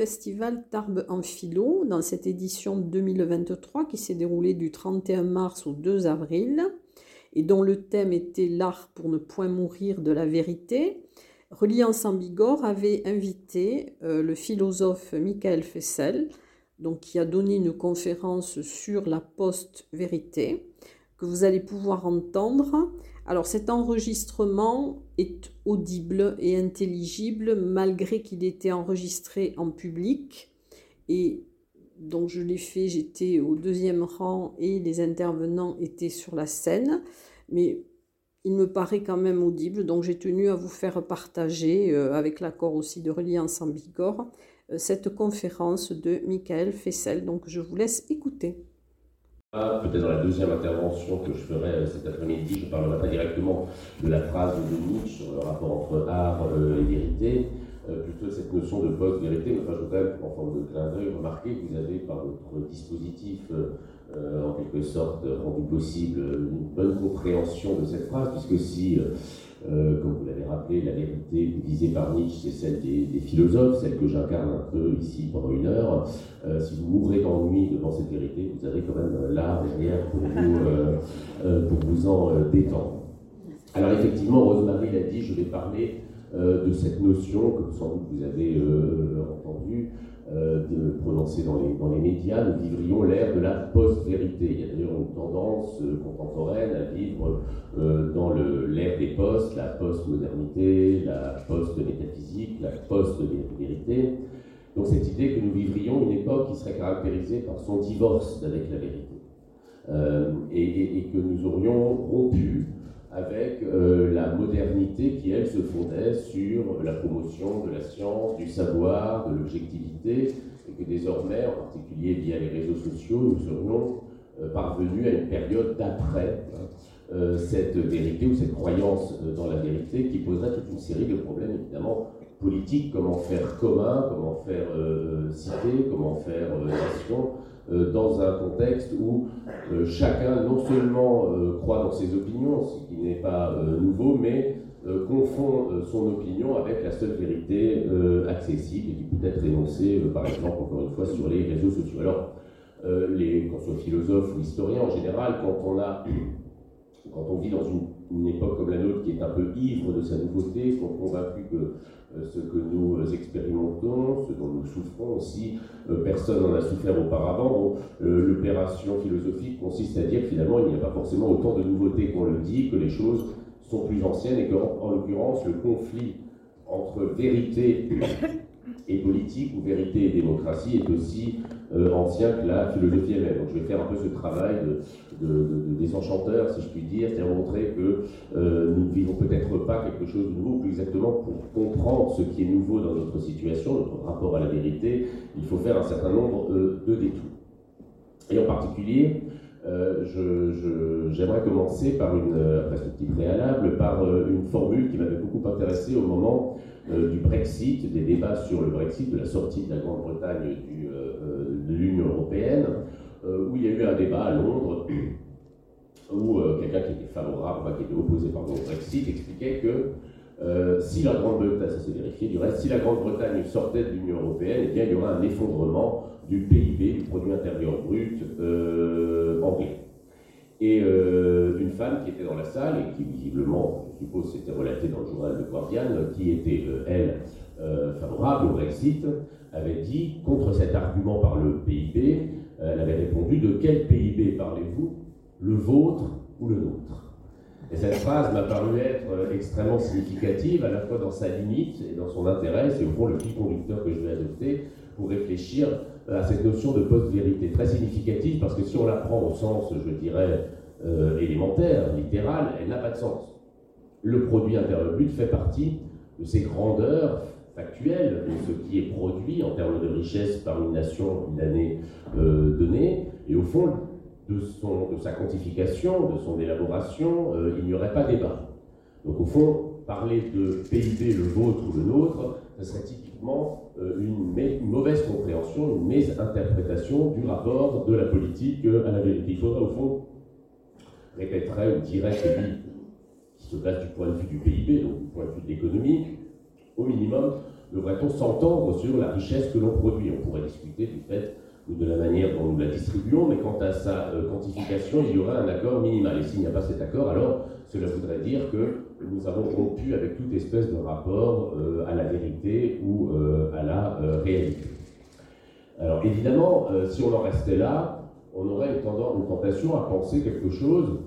Festival Tarbes en philo dans cette édition 2023 qui s'est déroulée du 31 mars au 2 avril et dont le thème était l'art pour ne point mourir de la vérité. Reliance en Bigorre avait invité euh, le philosophe Michael Fessel, donc qui a donné une conférence sur la post-vérité que vous allez pouvoir entendre alors cet enregistrement est audible et intelligible malgré qu'il était enregistré en public et donc je l'ai fait, j'étais au deuxième rang et les intervenants étaient sur la scène, mais il me paraît quand même audible, donc j'ai tenu à vous faire partager, euh, avec l'accord aussi de Reliance en Bigorre, euh, cette conférence de Michael Fessel. Donc je vous laisse écouter. Peut-être dans la deuxième intervention que je ferai euh, cet après-midi, je parlerai pas directement de la phrase de Nietzsche sur le rapport entre art euh, et vérité, euh, plutôt cette notion de post-vérité. Enfin, je voudrais, en forme de clin d'œil, remarquer que vous avez, par votre dispositif, en quelque sorte, rendu possible une bonne compréhension de cette phrase, puisque si comme vous l'avez rappelé, la vérité visée par Nietzsche, c'est celle des, philosophes, celle que j'incarne un peu ici pendant une heure. Euh, si vous mourrez d'ennui devant cette vérité, vous avez quand même l'art derrière pour vous, euh, pour vous en détendre. Alors effectivement, Rosemary l'a dit, je vais parler de cette notion que sans doute vous avez entendue, euh, de prononcer dans les, dans les médias, nous vivrions l'ère de la post-vérité. Il y a d'ailleurs une tendance euh, contemporaine à vivre euh, dans l'ère des postes, la post-modernité, la post-métaphysique, la post-vérité. Donc cette idée que nous vivrions une époque qui serait caractérisée par son divorce avec la vérité. et, et, que nous aurions rompu avec euh, la modernité qui, elle, se fondait sur la promotion de la science, du savoir, de l'objectivité, et que désormais, en particulier via les réseaux sociaux, nous serions euh, parvenus à une période d'après hein, euh, cette vérité ou cette croyance dans la vérité qui poserait toute une série de problèmes, évidemment, politiques, comment faire commun, comment faire cité, comment faire nation, dans un contexte où euh, chacun non seulement euh, croit dans ses opinions, ce qui n'est pas nouveau, mais confond son opinion avec la seule vérité accessible et qui peut être énoncée, par exemple, encore une fois, sur les réseaux sociaux. Alors, les, qu'on soit philosophe ou historien en général, quand on, a, quand on vit dans une, époque comme la nôtre qui est un peu ivre de sa nouveauté, qu'on convaincu que euh, ce que nous euh, expérimentons, ce dont nous souffrons aussi, euh, personne n'en a souffert auparavant. L'opération philosophique consiste à dire finalement il n'y a pas forcément autant de nouveautés qu'on le dit, que les choses sont plus anciennes et qu'en en, l'occurrence le conflit entre vérité et politique ou vérité et démocratie est aussi euh, ancien que la philosophie elle-même. Donc je vais faire un peu ce travail de, des enchanteurs, si je puis dire, c'est-à-dire montrer que euh, nous ne vivons peut-être pas quelque chose de nouveau, plus exactement pour comprendre ce qui est nouveau dans notre situation, notre rapport à la vérité, il faut faire un certain nombre euh, de détours. Et en particulier, j'aimerais commencer par une, après ce petit préalable, par une formule qui m'avait beaucoup intéressé au moment du Brexit, des débats sur le Brexit, de la sortie de la Grande-Bretagne du, de l'Union européenne, euh, où il y a eu un débat à Londres où euh, quelqu'un qui était favorable, enfin, qui était opposé au Brexit, expliquait que euh, si la Grande-Bretagne, ça s'est vérifié du reste, si la Grande-Bretagne sortait de l'Union européenne, eh bien, il y aurait un effondrement du PIB, du produit intérieur brut anglais. Et une femme qui était dans la salle, et qui visiblement, je suppose, s'était relatée dans le journal de Guardian, qui était, elle, favorable au Brexit, avait dit, contre cet argument par le PIB, euh, elle avait répondu De quel PIB parlez-vous Le vôtre ou le nôtre? Et cette phrase m'a paru être extrêmement significative, à la fois dans sa limite et dans son intérêt. C'est au fond le fil conducteur que je vais adopter pour réfléchir à cette notion de post-vérité. Très significative parce que si on la prend au sens, je dirais, élémentaire, littéral, elle n'a pas de sens. Le produit intérieur brut fait partie de ces grandeurs factuelles, de ce qui est produit en termes de richesse par une nation une année euh, donnée, et au fond, de, son, de, sa quantification, de son élaboration, euh, il n'y aurait pas débat. Donc au fond, parler de PIB, le vôtre ou le nôtre, ce serait typiquement euh, une, une, mauvaise compréhension, une mésinterprétation du rapport de la politique à la vérité. Il faudrait au fond, répéterait ou dirait celui qui se base du point de vue du PIB, donc du point de vue de l'économie, au minimum, devrait-on s'entendre sur la richesse que l'on produit On pourrait discuter du fait ou de la manière dont nous la distribuons, mais quant à sa euh, quantification, il y aura un accord minimal. Et s'il n'y a pas cet accord, alors cela voudrait dire que nous avons rompu avec toute espèce de rapport euh, à la vérité ou euh, à la réalité. Alors évidemment, si on en restait là, on aurait une, tendance, une tentation à penser quelque chose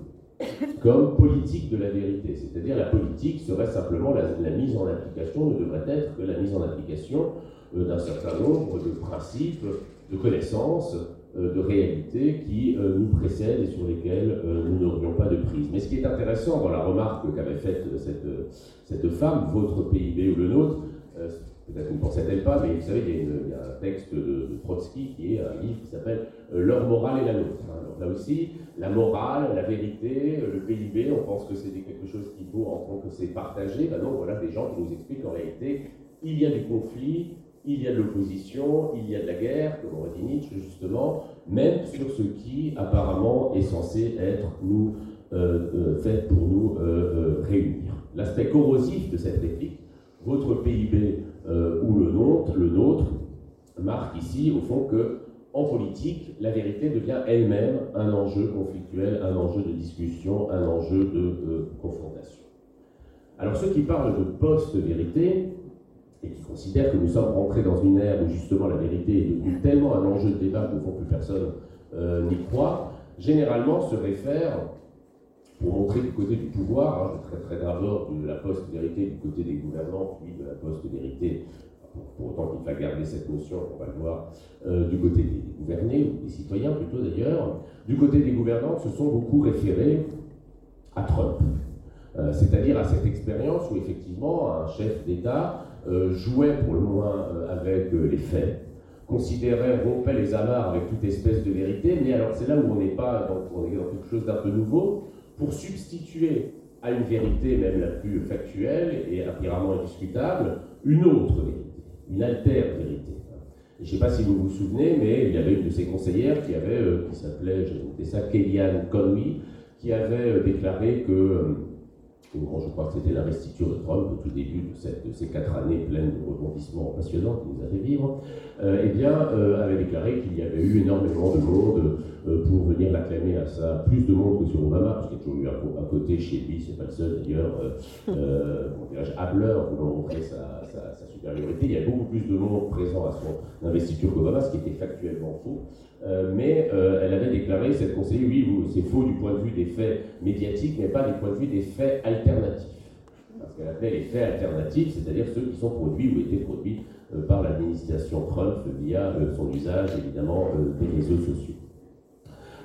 comme politique de la vérité. C'est-à-dire la politique serait simplement la, mise en application, ne devrait être que la mise en application euh, d'un certain nombre de principes, de connaissances, euh, de réalités qui euh, nous précèdent et sur lesquelles nous n'aurions pas de prise. Mais ce qui est intéressant dans la remarque qu'avait faite cette, cette femme, votre PIB ou le nôtre, peut-être ne pensait-elle pas, mais vous savez, il y, a un texte de, Trotsky qui est un livre qui s'appelle Leur morale et la nôtre. Hein. là aussi, la morale, la vérité, le PIB, on pense que c'est quelque chose qui vaut en tant que c'est partagé. Ben voilà des gens qui nous expliquent qu'en réalité, il y a du conflit, il y a de l'opposition, il y a de la guerre, comme aurait dit Nietzsche justement, même sur ce qui apparemment est censé être nous, euh, euh, fait pour nous euh, réunir. L'aspect corrosif de cette réplique, votre PIB ou le nôtre, le nôtre, marque ici au fond que en politique, la vérité devient elle-même un enjeu conflictuel, un enjeu de discussion, un enjeu de euh, confrontation. Alors ceux qui parlent de post-vérité, et qui considèrent que nous sommes rentrés dans une ère où justement la vérité est devenue tellement un enjeu de débat qu'au fond plus personne euh, n'y croit, généralement se réfèrent, pour montrer du côté du pouvoir, hein, je traiterai d'abord de la post-vérité du côté des gouvernants, puis de la post-vérité pour autant qu'il va garder cette notion, on va le voir, euh, du côté des gouvernés, ou des citoyens plutôt d'ailleurs, du côté des gouvernants, se sont beaucoup référés à Trump. Euh, c'est-à-dire à cette expérience où effectivement un chef d'État euh, jouait pour le moins avec les faits, considérait, rompait les amarres avec toute espèce de vérité, mais alors c'est là où on n'est pas, est dans quelque chose d'un peu nouveau, pour substituer à une vérité même la plus factuelle et apparemment indiscutable, une autre vérité une altère vérité. Je ne sais pas si vous vous souvenez, mais il y avait une de ses conseillères qui avait, euh, qui s'appelait, j'ai ça, Kellyanne Conway, qui avait euh, déclaré que je crois que c'était l'investiture de Trump au tout début de, ces quatre années pleines de rebondissements passionnants qui nous a fait vivre, euh, eh bien, euh, avait déclaré qu'il y avait eu énormément de monde euh, pour venir l'acclamer à ça, plus de monde que sur Obama, parce qu'il y a toujours eu à, côté chez lui, c'est pas le seul d'ailleurs, euh, Habler voulant montrer sa, sa, supériorité, il y a beaucoup plus de monde présent à son investiture qu'Obama, ce qui était factuellement faux. Euh, mais euh, elle avait déclaré, cette conseillère, oui, c'est faux du point de vue des faits médiatiques, mais pas du point de vue des faits alternatifs. Parce qu'elle appelait les faits alternatifs, c'est-à-dire ceux qui sont produits ou étaient produits euh, par l'administration Trump via son usage, évidemment, des réseaux sociaux.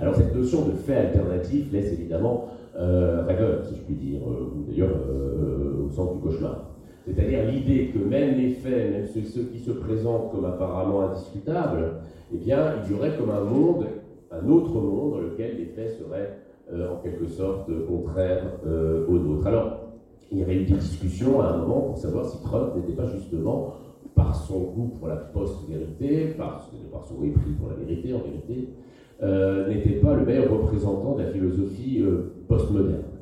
Alors cette notion de fait alternatif laisse évidemment rêveur, si je puis dire, ou d'ailleurs au sens du cauchemar. C'est-à-dire l'idée que même les faits, même ceux, qui se présentent comme apparemment indiscutables, eh bien, il y aurait comme un monde, un autre monde dans lequel les faits seraient euh, en quelque sorte contraires euh, aux nôtres. Alors, il y avait eu des discussions à un moment pour savoir si Trump n'était pas justement, par son goût pour la post-vérité, par, son mépris pour la vérité en vérité, euh, n'était pas le meilleur représentant de la philosophie postmoderne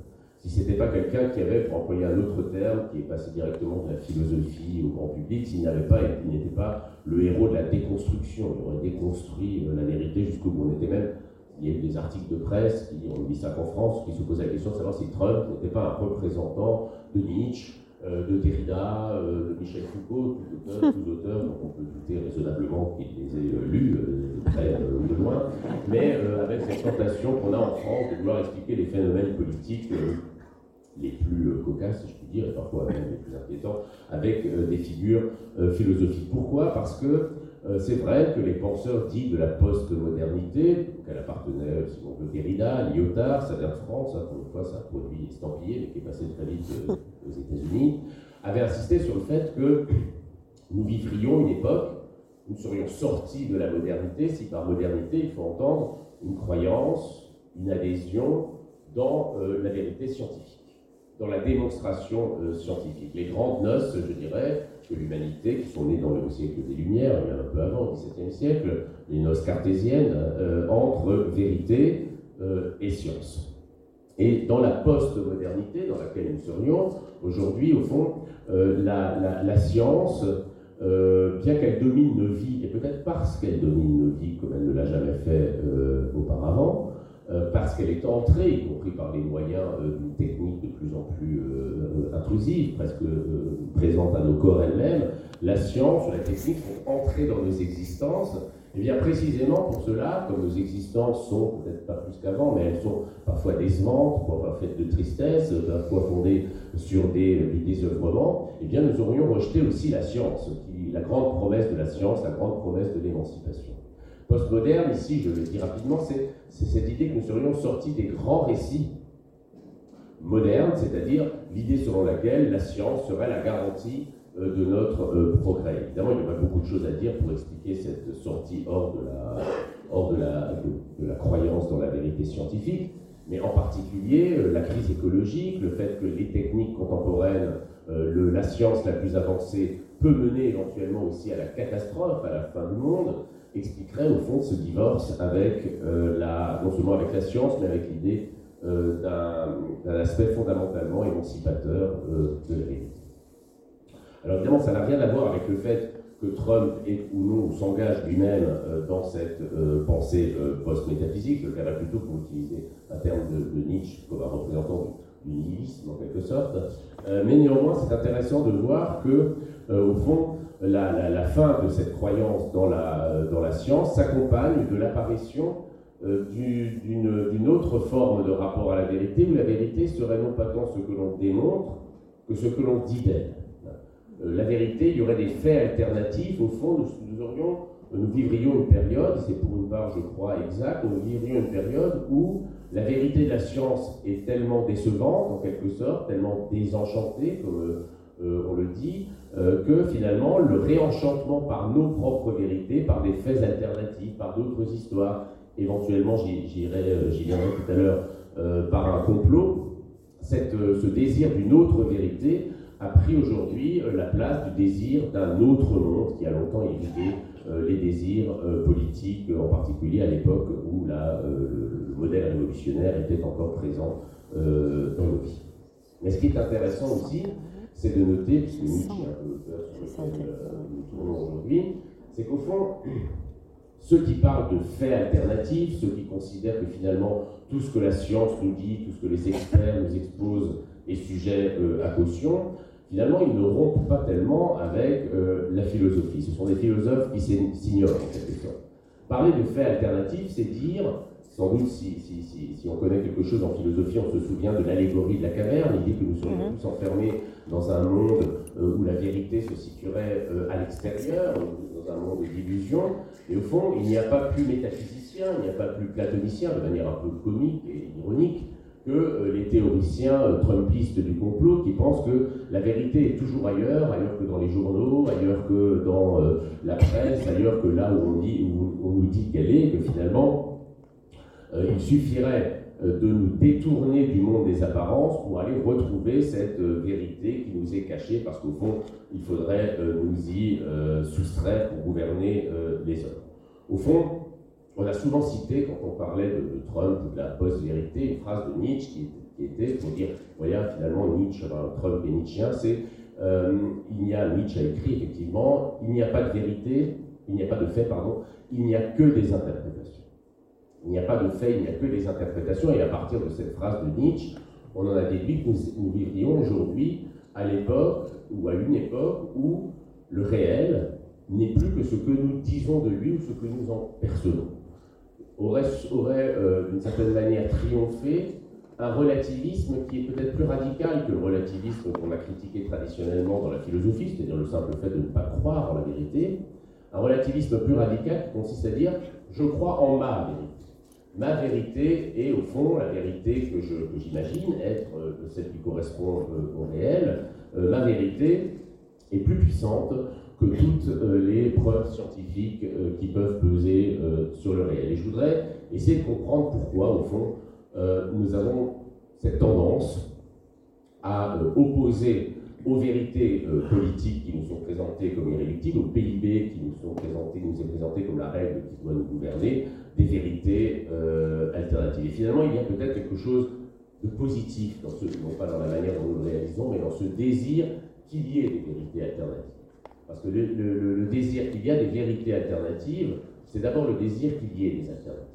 si ce n'était pas quelqu'un qui avait, pour employer un autre terme, qui est passé directement de la philosophie au grand public, s'il n'avait pas, il n'était pas le héros de la déconstruction, il aurait déconstruit euh, la vérité jusqu'au bout. On était même, il y a eu des articles de presse qui ont mis ça en France, qui se posaient la question de savoir si Trump n'était pas un représentant de Nietzsche, euh, de Derrida, euh, de Michel Foucault, tous auteurs, tous auteurs dont on peut douter raisonnablement qu'ils les aient lus de près ou de loin, mais avec cette tentation qu'on a en France de vouloir expliquer les phénomènes politiques les plus cocasses, si je puis dire, et parfois même les plus inquiétants, avec des figures philosophiques. Pourquoi? Parce que c'est vrai que les penseurs dits de la post-modernité, auxquels appartenaient Simon de Derrida, Lyotard, de France, hein, pour une fois c'est un produit estampillé, mais qui est passé très vite aux États-Unis, avaient insisté sur le fait que nous vivrions une époque nous serions sortis de la modernité si par modernité il faut entendre une croyance, une adhésion dans euh, la vérité scientifique, dans la démonstration euh, scientifique. Les grandes noces, je dirais, de l'humanité, qui sont nées dans le siècle des Lumières, il y un peu avant, au XVIIe siècle, les noces cartésiennes, euh, entre vérité et science. Et dans la post-modernité dans laquelle nous serions, aujourd'hui, au fond, la, science euh, bien qu'elle domine nos vies, et peut-être parce qu'elle domine nos vies comme elle ne l'a jamais fait euh, auparavant, euh, parce qu'elle est entrée, y compris par les moyens d'une technique de plus en plus intrusive, presque présente à nos corps elle-même, la science la technique sont entrées dans nos existences et bien précisément pour cela, comme nos existences sont peut-être pas plus qu'avant, mais elles sont parfois décevantes, parfois faites de tristesse, parfois fondées sur des, du désœuvrement, et eh bien nous aurions rejeté aussi la science, qui, la grande promesse de la science, la grande promesse de l'émancipation. Postmoderne, ici, je le dis rapidement, c'est cette idée que nous serions sortis des grands récits modernes, c'est-à-dire l'idée selon laquelle la science serait la garantie euh, de notre euh, progrès. Évidemment, il y aurait beaucoup de choses à dire pour expliquer cette sortie hors de la, croyance dans la vérité scientifique, mais en particulier euh, la crise écologique, le fait que les techniques contemporaines, la science la plus avancée peut mener éventuellement aussi à la catastrophe, à la fin du monde, expliquerait au fond ce divorce avec la, non seulement avec la science, mais avec l'idée d'un aspect fondamentalement émancipateur de la vérité. Alors évidemment, ça n'a rien à voir avec le fait que Trump est ou non s'engage lui-même euh, dans cette euh, pensée euh, post-métaphysique. Je verrais plutôt pour utiliser un terme de, Nietzsche comme un représentant nihilisme en quelque sorte. mais néanmoins, c'est intéressant de voir que, au fond, la, fin de cette croyance dans la, la science s'accompagne de l'apparition d'une autre forme de rapport à la vérité, où la vérité serait non pas tant ce que l'on démontre que ce que l'on dit d'elle. Euh, la vérité, il y aurait des faits alternatifs. Au fond, nous, aurions, nous vivrions une période, c'est pour une part, je crois, exact, nous vivrions une période où la vérité de la science est tellement décevante, en quelque sorte, tellement désenchantée, comme euh, on le dit, euh, que finalement, le réenchantement par nos propres vérités, par des faits alternatifs, par d'autres histoires, éventuellement, j'y viendrai tout à l'heure, par un complot, ce désir d'une autre vérité a pris aujourd'hui euh, la place du désir d'un autre monde qui a longtemps évité euh, les désirs euh, politiques, en particulier à l'époque où la, le modèle révolutionnaire était encore présent dans nos vies. Mais ce qui est intéressant aussi, c'est de noter, puisque Nietzsche est un peu sur lequel nous tournons aujourd'hui, c'est qu'au fond, ceux qui parlent de faits alternatifs, ceux qui considèrent que finalement tout ce que la science nous dit, tout ce que les experts nous exposent est sujet à caution, finalement, ils ne rompent pas tellement avec euh, la philosophie. Ce sont des philosophes qui s'ignorent, en quelque sorte. Parler de faits alternatifs, c'est dire, sans doute, si, si, on connaît quelque chose en philosophie, on se souvient de l'allégorie de la caverne, l'idée que nous sommes mhm. tous enfermés dans un monde euh, où la vérité se situerait euh, à l'extérieur, dans un monde d'illusions. Et au fond, il n'y a pas plus métaphysicien, il n'y a pas plus platonicien, de manière un peu comique et ironique, que euh, les théoriciens euh, trumpistes du complot qui pensent que la vérité est toujours ailleurs, ailleurs que dans les journaux, ailleurs que dans euh, la presse, ailleurs que là où on, nous dit qu'elle est, que finalement il suffirait de nous détourner du monde des apparences pour aller retrouver cette vérité qui nous est cachée, parce qu'au fond, il faudrait nous y soustraire pour gouverner les hommes. Au fond, on a souvent cité, quand on parlait de, Trump ou de la post-vérité, une phrase de Nietzsche qui, était pour dire, voyez, finalement, Nietzsche, Trump et Nietzschien, c'est euh, il a, Nietzsche a écrit effectivement, il n'y a pas de vérité, il n'y a pas de fait, pardon, il n'y a que des interprétations. Il n'y a pas de fait, il n'y a que des interprétations, et à partir de cette phrase de Nietzsche, on en a déduit que nous, nous vivrions aujourd'hui à l'époque, ou à une époque, où le réel n'est plus que ce que nous disons de lui ou ce que nous en percevons aurait, euh, d'une certaine manière triomphé un relativisme qui est peut-être plus radical que le relativisme qu'on a critiqué traditionnellement dans la philosophie, c'est-à-dire le simple fait de ne pas croire en la vérité, un relativisme plus radical qui consiste à dire je crois en ma vérité. Ma vérité est au fond la vérité que j'imagine être euh, celle qui correspond euh, au réel. Ma vérité est plus puissante que toutes les preuves scientifiques qui peuvent peser sur le réel. Et je voudrais essayer de comprendre pourquoi, au fond, nous avons cette tendance à opposer aux vérités euh, politiques qui nous sont présentées comme irréductibles, au PIB qui nous sont présentés, nous est présenté comme la règle qui doit nous gouverner, des vérités euh, alternatives. Et finalement, il y a peut-être quelque chose de positif dans ce, non pas dans la manière dont nous le réalisons, mais dans ce désir qu'il y ait des vérités alternatives. Parce que le, désir qu'il y a des vérités alternatives, c'est d'abord le désir qu'il y ait des alternatives.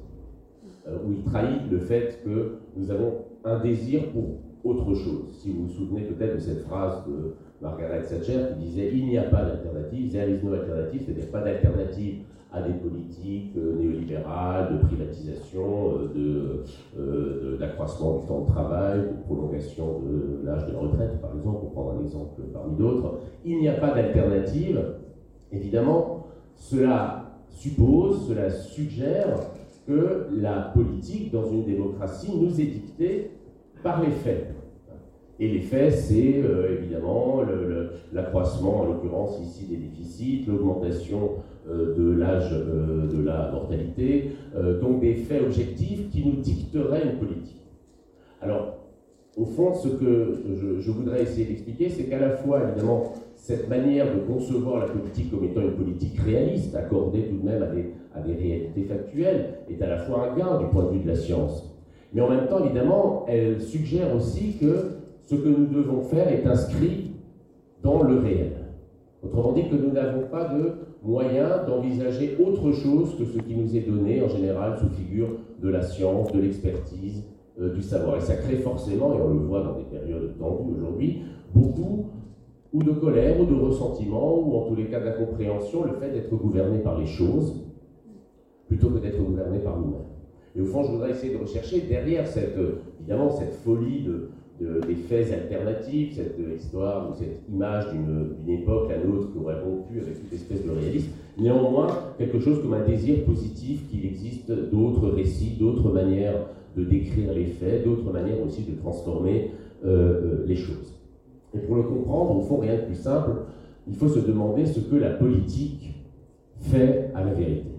Euh, où il trahit le fait que nous avons un désir pour autre chose. Si vous vous souvenez peut-être de cette phrase de Margaret Thatcher qui disait Il n'y a pas d'alternative, there is no alternative, c'est-à-dire pas d'alternative à des politiques euh, néolibérales, de privatisation, euh, euh, d'accroissement du temps de travail, de prolongation de l'âge de la retraite, par exemple, pour prendre un exemple parmi d'autres. Il n'y a pas d'alternative. Évidemment, cela suppose, cela suggère que la politique dans une démocratie nous est dictée par les faits. Et les faits, c'est euh, évidemment l'accroissement, en l'occurrence ici, des déficits, l'augmentation euh, de l'âge euh, de la mortalité, donc des faits objectifs qui nous dicteraient une politique. Alors, au fond, ce que je, voudrais essayer d'expliquer, c'est qu'à la fois, évidemment, cette manière de concevoir la politique comme étant une politique réaliste, accordée tout de même à des réalités factuelles, est à la fois un gain du point de vue de la science. Mais en même temps, évidemment, elle suggère aussi que ce que nous devons faire est inscrit dans le réel. Autrement dit, que nous n'avons pas de moyen d'envisager autre chose que ce qui nous est donné en général sous figure de la science, de l'expertise, euh, du savoir. Et ça crée forcément, et on le voit dans des périodes tendues aujourd'hui, beaucoup ou de colère, ou de ressentiment, ou en tous les cas d'incompréhension, le fait d'être gouverné par les choses, plutôt que d'être gouverné par nous-mêmes. Et au fond, je voudrais essayer de rechercher derrière cette, évidemment, cette folie de, des faits alternatifs, cette histoire ou cette image d'une époque, la nôtre, qui aurait rompu avec toute espèce de réalisme, néanmoins quelque chose comme un désir positif qu'il existe d'autres récits, d'autres manières de décrire les faits, d'autres manières aussi de transformer euh, euh, les choses. Et pour le comprendre, au fond, rien de plus simple, il faut se demander ce que la politique fait à la vérité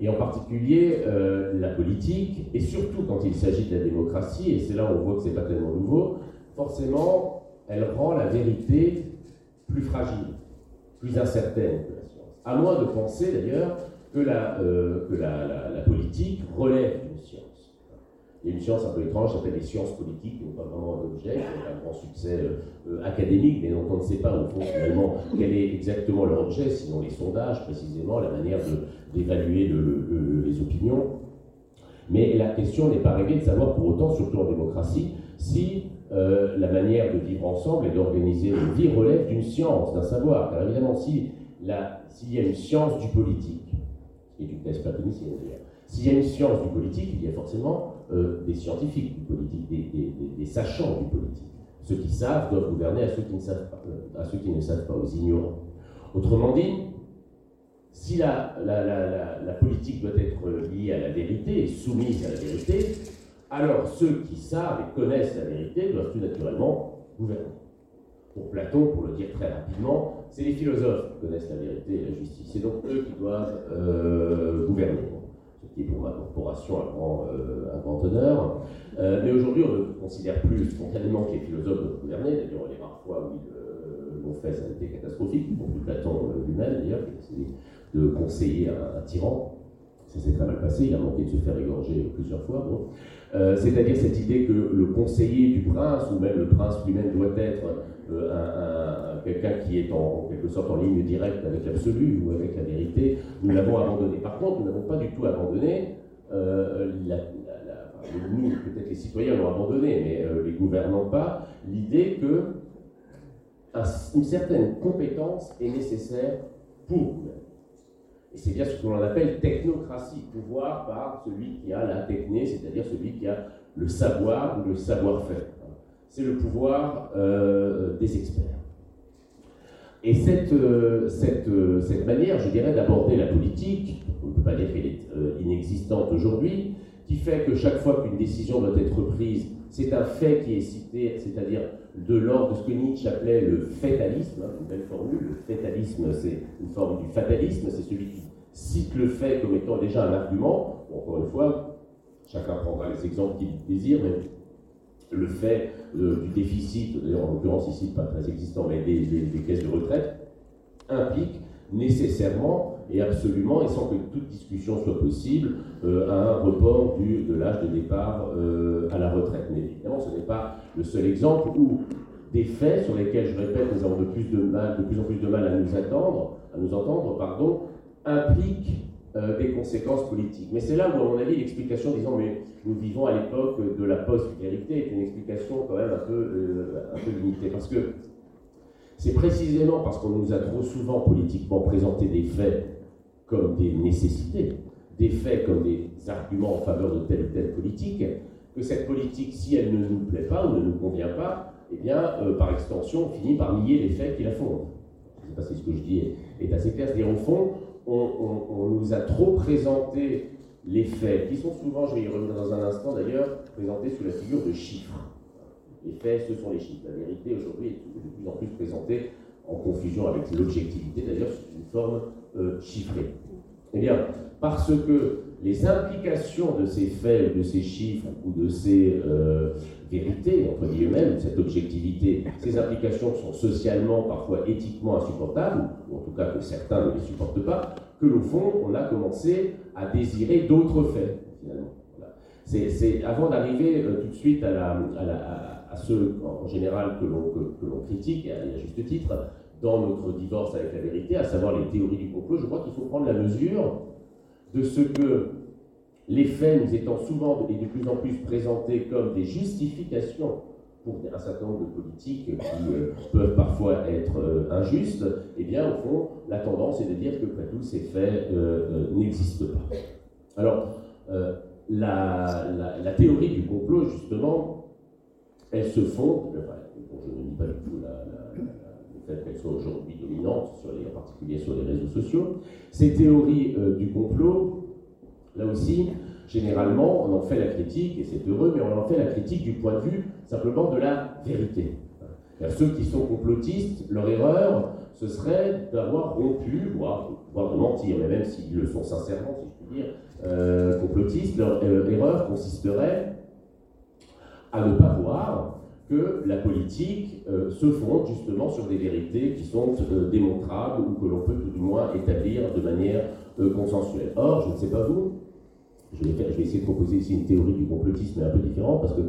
et en particulier euh, la politique, et surtout quand il s'agit de la démocratie, et c'est là où on voit que ce n'est pas tellement nouveau, forcément, elle rend la vérité plus fragile, plus incertaine. À moins de penser d'ailleurs que, la, euh, que la, politique relève. Il y a une science un peu étrange, qui s'appelle les sciences politiques, qui n'ont pas vraiment un objet, qui ont un grand succès euh, académique, mais dont on ne sait pas au fond finalement quel est exactement leur objet, sinon les sondages précisément, la manière d'évaluer les opinions. Mais la question n'est pas réglée de savoir pour autant, surtout en démocratie, si euh, la manière de vivre ensemble et d'organiser une vie relève d'une science, d'un savoir. Car évidemment, s'il y a une science du politique, et du thèse platonicienne d'ailleurs, s'il y a une science du politique, il y a forcément euh, des scientifiques du politique, des, sachants du politique. Ceux qui savent doivent gouverner à ceux qui ne savent pas, euh, aux ignorants. Autrement dit, si la, la, politique doit être liée à la vérité et soumise à la vérité, alors ceux qui savent et connaissent la vérité doivent tout naturellement gouverner. Pour Platon, pour le dire très rapidement, c'est les philosophes qui connaissent la vérité et la justice. C'est donc eux qui doivent euh, gouverner qui est pour ma corporation un grand, euh, un honneur. Euh, mais aujourd'hui, on ne considère plus spontanément que les philosophes doivent gouverner. D'ailleurs, les rares fois où ils l'ont fait, ça a été catastrophique, pour Platon euh, lui-même, d'ailleurs, qui a essayé de conseiller un, tyran. Ça s'est très mal passé, il a manqué de se faire égorger plusieurs fois. C'est-à-dire cette idée que le conseiller du prince, ou même le prince lui-même, doit être un, quelqu'un qui est en, quelque sorte en ligne directe avec l'absolu ou avec la vérité, nous l'avons abandonné. Par contre, nous n'avons pas du tout abandonné, euh, nous, peut-être les citoyens l'ont abandonné, mais euh, les gouvernants pas, l'idée que une certaine compétence est nécessaire pour gouverner. Et c'est bien ce que l'on appelle technocratie, pouvoir par celui qui a la techné, c'est-à-dire celui qui a le savoir ou le savoir-faire. C'est le pouvoir euh, des experts. Et cette, euh, cette, euh, cette, manière, je dirais, d'aborder la politique, on ne peut pas dire qu'elle est inexistante aujourd'hui, qui fait que chaque fois qu'une décision doit être prise, c'est un fait qui est cité, c'est-à-dire de l'ordre de ce que Nietzsche appelait le fatalisme, hein, une belle formule. Le fatalisme, c'est une forme du fatalisme, c'est celui qui cite le fait comme étant déjà un argument. encore une fois, chacun prendra les exemples qu'il désire, mais le fait euh, du déficit, d'ailleurs en l'occurrence ici pas très existant, mais des, caisses de retraite, implique nécessairement et absolument, et sans que toute discussion soit possible, euh, un report du, de l'âge de départ euh, à la retraite. Mais évidemment, ce n'est pas le seul exemple où des faits sur lesquels, je répète, nous avons de plus, de plus en plus de mal à nous attendre, à nous entendre, pardon, impliquent euh, des conséquences politiques. Mais c'est là où, à mon avis, l'explication disant mais nous vivons à l'époque de la post-vérité est une explication quand même un peu, un peu limitée. Parce que c'est précisément parce qu'on nous a trop souvent politiquement présenté des faits comme des nécessités, des faits comme des arguments en faveur de telle ou telle politique, que cette politique, si elle ne nous plaît pas ou ne nous convient pas, eh bien, euh, par extension, on finit par nier les faits qui la fondent. Je ne sais pas si ce que je dis est, assez clair. C'est-à-dire, au fond, on, nous a trop présenté les faits, qui sont souvent, je vais y revenir dans un instant d'ailleurs, présentés sous la figure de chiffres. Les faits, ce sont les chiffres. La vérité, aujourd'hui, est de plus en plus présentée en confusion avec l'objectivité, d'ailleurs, sous une forme euh, chiffré. Eh bien, parce que les implications de ces faits, de ces chiffres ou de ces euh, vérités, entre guillemets, de cette objectivité, ces implications sont socialement, parfois éthiquement insupportables, ou en tout cas que certains ne les supportent pas, que au fond, on a commencé à désirer d'autres faits, finalement. C'est avant d'arriver euh, tout de suite à, ceux, en général, que l'on critique, à juste titre, dans notre divorce avec la vérité, à savoir les théories du complot, je crois qu'il faut prendre la mesure de ce que les faits nous étant souvent et de plus en plus présentés comme des justifications pour un certain nombre de politiques qui euh, peuvent parfois être euh, injustes, eh bien, au fond, la tendance est de dire que, après tout, ces faits euh, n'existent pas. Alors, la, théorie du complot, justement, elle se fonde, enfin, je ne dis pas du tout la qu'elle soit aujourd'hui dominante, en particulier sur les réseaux sociaux. Ces théories du complot, là aussi, généralement, on en fait la critique, et c'est heureux, mais on en fait la critique du point de vue simplement de la vérité. ceux qui sont complotistes, leur erreur, ce serait d'avoir rompu, voire, de mentir, mais même s'ils le sont sincèrement, si je puis dire, euh, complotistes, leur euh, erreur consisterait à ne pas voir que la politique euh, se fonde justement sur des vérités qui sont démontrables ou que l'on peut tout du moins établir de manière consensuelle. Or, je ne sais pas vous, je vais, essayer de proposer ici une théorie du complotisme un peu différente parce que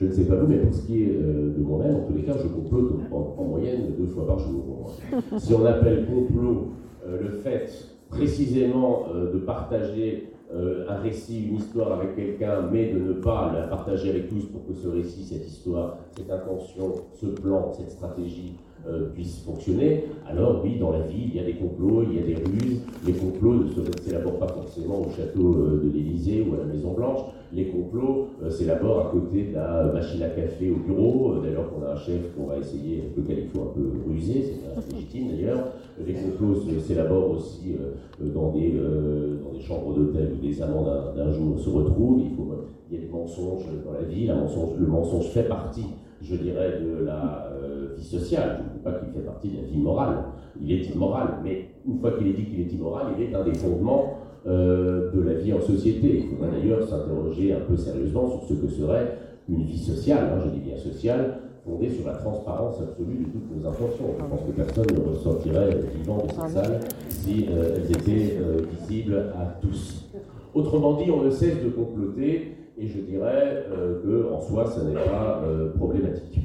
je ne sais pas vous, mais pour ce qui est de moi-même, en tous les cas, je complote en, moyenne deux fois par jour. Si on appelle complot le fait précisément de partager euh, un récit, une histoire avec quelqu'un, mais de ne pas la partager avec tous pour que ce récit, cette histoire, cette intention, ce plan, cette stratégie euh, puisse fonctionner, alors oui, dans la vie, il y a des complots, il y a des ruses. Les complots ne s'élaborent pas forcément au château euh, de l'Élysée ou à la Maison Blanche. Les complots s'élaborent à côté de la machine à café au bureau. D'ailleurs, qu'on a un chef qu'on va essayer, lequel il faut un peu ruser, c'est légitime d'ailleurs. Les complots s'élaborent aussi dans des, dans des chambres d'hôtel où des amants d'un jour se retrouvent. Il, y a des mensonges dans la vie. Le mensonge fait partie, je dirais, de la vie sociale. Je ne dis pas qu'il fait partie de la vie morale. Il est immoral, mais une fois qu'il est dit qu'il est immoral, il est un des fondements euh, de la vie en société. Il faudrait d'ailleurs s'interroger un peu sérieusement sur ce que serait une vie sociale, hein, je dis bien sociale, fondée sur la transparence absolue de toutes nos intentions. Je pense que personne ne ressortirait vivant de cette salle si euh, elles étaient euh, visibles à tous. Autrement dit, on ne cesse de comploter, et je dirais que en soi, ça n'est pas problématique. problématique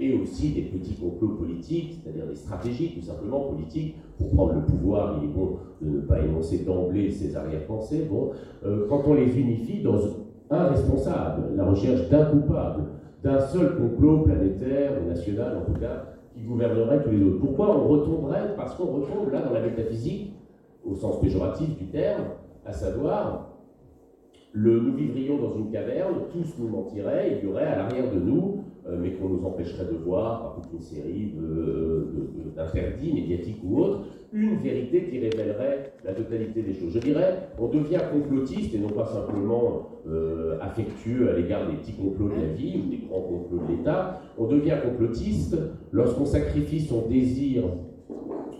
et aussi des petits complots politiques, c'est-à-dire des stratégies tout simplement politiques, pour prendre le pouvoir, il est bon de ne pas énoncer d'emblée ses arrière-pensées. Bon, euh, quand on les unifie dans un responsable, la recherche d'un coupable, d'un seul complot planétaire, national en tout cas, qui gouvernerait tous les autres. Pourquoi on retomberait Parce qu'on retombe là dans la métaphysique, au sens péjoratif du terme, à savoir, le, nous vivrions dans une caverne, tous nous mentiraient, il y aurait à l'arrière de nous, nous empêcherait de voir par toute une série d'interdits médiatiques ou autres, une vérité qui révélerait la totalité des choses. Je dirais, on devient complotiste et non pas simplement euh, affectueux à l'égard des petits complots de la vie ou des grands complots de l'État. On devient complotiste lorsqu'on sacrifie son désir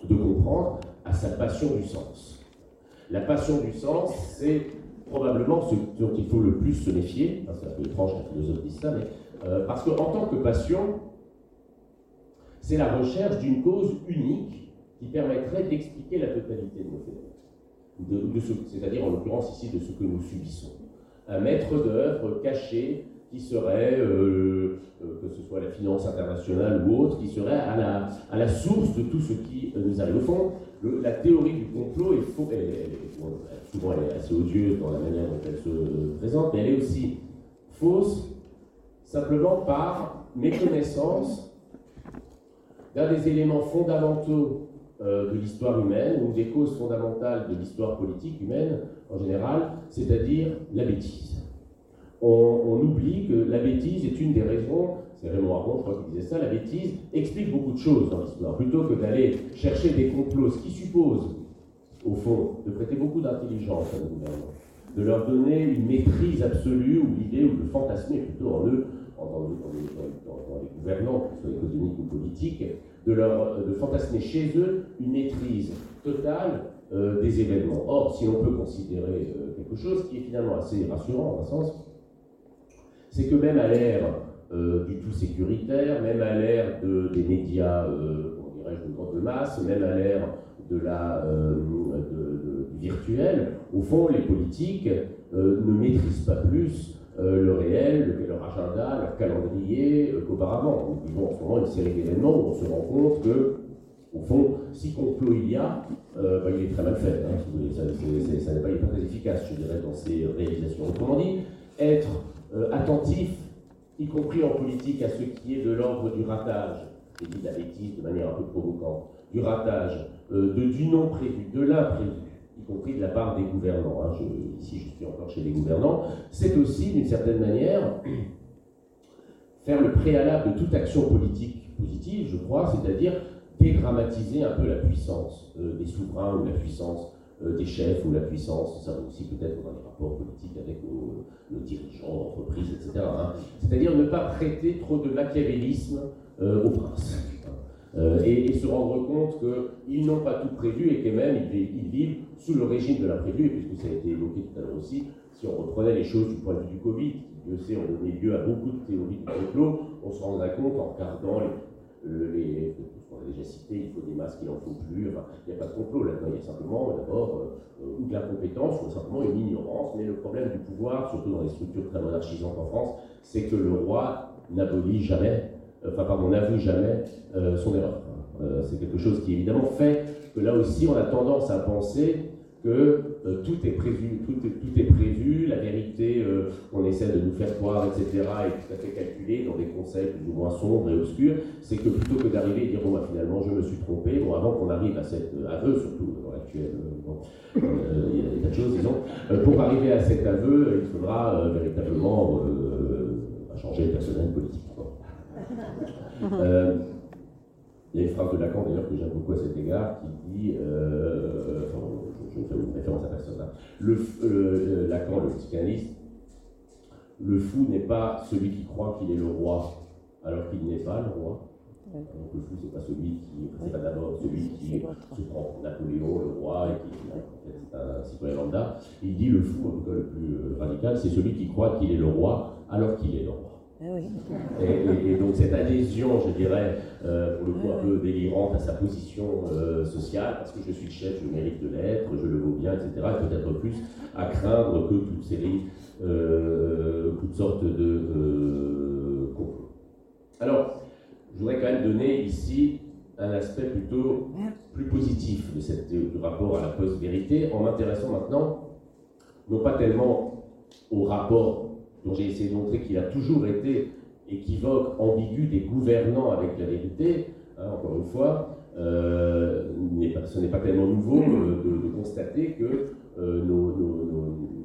de comprendre à sa passion du sens. La passion du sens, c'est probablement ce dont il faut le plus se méfier. c'est un peu étrange la philosophe dise ça, mais euh, parce qu'en tant que passion, c'est la recherche d'une cause unique qui permettrait d'expliquer la totalité de nos phénomènes, c'est-à-dire en l'occurrence ici de ce que nous subissons. Un maître d'œuvre caché qui serait, euh, euh, que ce soit la finance internationale ou autre, qui serait à la, source de tout ce qui nous arrive. Au fond, la théorie du complot est, faux, souvent elle est assez odieuse dans la manière dont elle se présente, mais elle est aussi fausse simplement par méconnaissance d'un des éléments fondamentaux euh, de l'histoire humaine, ou des causes fondamentales de l'histoire politique humaine en général, c'est-à-dire la bêtise. On, oublie que la bêtise est une des raisons, c'est Raymond Aron, je crois, qui disait ça, la bêtise explique beaucoup de choses dans l'histoire. Plutôt que d'aller chercher des complots, ce qui suppose, au fond, de prêter beaucoup d'intelligence à nos gouvernements, de leur donner une maîtrise absolue, ou l'idée, ou de fantasmer plutôt en eux, dans, les gouvernants, que ce soit économiques ou politiques, de, leur, de fantasmer chez eux une maîtrise totale euh, des événements. Or, si l'on peut considérer euh, quelque chose qui est finalement assez rassurant, en un sens, c'est que même à l'ère euh, du tout sécuritaire, même à l'ère de, des médias, on dirait de grande masse, même à l'ère de la, virtuel, au fond, les politiques ne maîtrisent pas plus le réel, leur agenda, leur calendrier euh, qu'auparavant. Nous vivons en ce moment une série d'événements où on se rend compte que, au fond, si complot il y a, euh, bah, il est très mal fait. Hein, ça, n'est pas, très efficace, je dirais, dans ces réalisations. Autrement dit, être attentif, y compris en politique, à ce qui est de l'ordre du ratage, et dit la bêtise de manière un peu provocante, du ratage, de, du non prévu, de l'imprévu y compris de la part des gouvernants. Hein. ici, je suis encore chez les gouvernants. C'est aussi, d'une certaine manière, faire le préalable de toute action politique positive, je crois, c'est-à-dire dédramatiser un peu la puissance euh, des souverains ou la puissance euh, des chefs ou la puissance, ça aussi peut-être dans les rapports politiques avec nos, dirigeants d'entreprise, etc. Hein. C'est-à-dire ne pas prêter trop de machiavélisme euh, aux princes. Euh, et, se rendre compte qu'ils n'ont pas tout prévu et que même ils, vivent sous le régime de l'imprévu, puisque ça a été évoqué tout à l'heure aussi, si on reprenait les choses du point de vue du Covid, Dieu sait ont donné lieu à beaucoup de théories du complot, on se rendrait compte en regardant les, les, qu'on a déjà cité, il faut des masques, il n'en faut plus, il n'y a pas de complot là-dedans, il y a simplement d'abord euh, ou de l'incompétence ou simplement une ignorance, mais le problème du pouvoir, surtout dans les structures très monarchisantes en France, c'est que le roi n'abolit jamais enfin pardon, n'avoue jamais euh, son erreur. Euh, c'est quelque chose qui évidemment fait que là aussi on a tendance à penser que euh, tout est prévu, la vérité qu'on essaie de nous faire croire, etc., est tout à fait calculée dans des concepts plus ou moins sombres et obscurs, c'est que plutôt que d'arriver et dire bon bah, finalement je me suis trompé, bon avant qu'on arrive à cet aveu, surtout dans l'actuel, il y a des tas de choses disons, pour arriver à cet aveu, il faudra véritablement changer le personnel politique. Euh, il y a une phrase de Lacan d'ailleurs que j'aime beaucoup à cet égard qui dit, euh, enfin, je, fais une référence à personne, là, le, euh, Lacan, le psychanalyste, le fou n'est pas celui qui croit qu'il est le roi alors qu'il n'est pas le roi. Donc le fou, c'est pas celui qui, c'est pas d'abord celui qui se prend Napoléon, le roi, et qui en fait, c'est un citoyen lambda. Il dit le fou, en tout cas le plus radical, c'est celui qui croit qu'il est le roi alors qu'il est le roi. Et, donc cette adhésion, je dirais, euh, pour le coup un peu délirante à sa position euh, sociale, parce que je suis chef, je mérite de l'être, je le vaux bien, etc., peut-être plus à craindre que toute série, euh, toutes sortes de complots. Alors, je voudrais quand même donner ici un aspect plutôt plus positif de cette, du rapport à la post-vérité, en m'intéressant maintenant, non pas tellement au rapport dont j'ai essayé de montrer qu'il a toujours été équivoque, ambigu des gouvernants avec la vérité, hein, encore une fois, euh, ce n'est pas tellement nouveau euh, de, constater que euh,